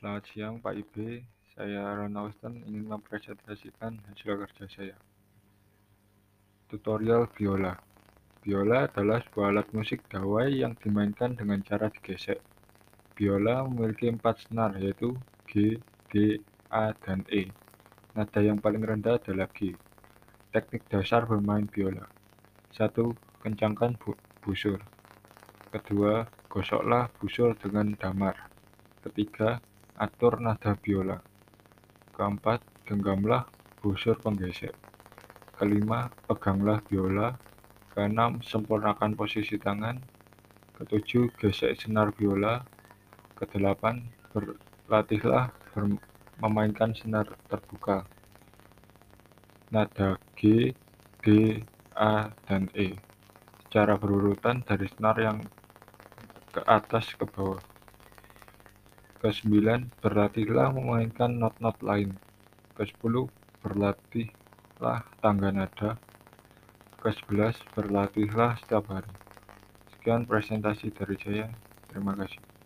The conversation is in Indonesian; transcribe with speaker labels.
Speaker 1: Selamat siang Pak Ibe, saya Ronald Weston ingin mempresentasikan hasil kerja saya. Tutorial biola. Biola adalah sebuah alat musik gawai yang dimainkan dengan cara digesek. Biola memiliki empat senar yaitu G, D, A, dan E. Nada yang paling rendah adalah G. Teknik dasar bermain biola. 1. Kencangkan bu busur. Kedua, gosoklah busur dengan damar. Ketiga, Atur nada biola. Keempat, genggamlah busur penggesek. Kelima, peganglah biola. Keenam, sempurnakan posisi tangan. Ketujuh, gesek senar biola. Kedelapan, berlatihlah ber memainkan senar terbuka. Nada G, D, A, dan E secara berurutan dari senar yang ke atas ke bawah. Ke-9, berlatihlah memainkan not-not lain. Ke-10, berlatihlah tangga nada. Ke-11, berlatihlah setiap hari. Sekian presentasi dari saya. Terima kasih.